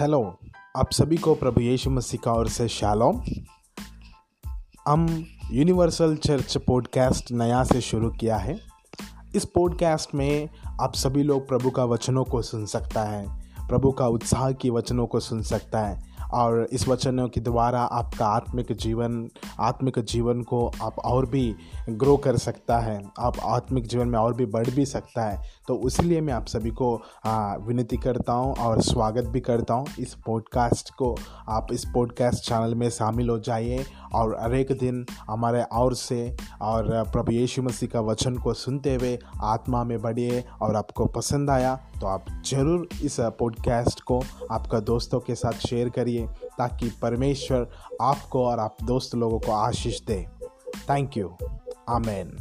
Hello, आप सभी को प्रभु यीशु मसीह का ओर से शालोम। हम यूनिवर्सल चर्च पॉडकास्ट नया से शुरू किया है। इस पॉडकास्ट में आप सभी लोग प्रभु का वचनों को सुन सकता है, प्रभु का उत्साह की वचनों को सुन सकता है। और इस वचनों के द्वारा आपका आत्मिक जीवन आत्मिक जीवन को आप और भी ग्रो कर सकता है। आप आत्मिक जीवन में और भी बढ़ भी सकता है। तो इसलिए मैं आप सभी को विनती करता हूँ और स्वागत भी करता हूँ। इस पॉडकास्ट को आप इस पॉडकास्ट चैनल में शामिल हो जाइए और हर एक दिन हमारे और से और प्रभु यीशु मसीह का वचन को सुनते हुए आत्मा में बढ़िए और आपको पसंद आया तो आप ज़रूर इस पॉडकास्ट को आपका दोस्तों के साथ शेयर करिए ताकि परमेश्वर आपको और आप दोस्त लोगों को आशीष दे। Thank you amen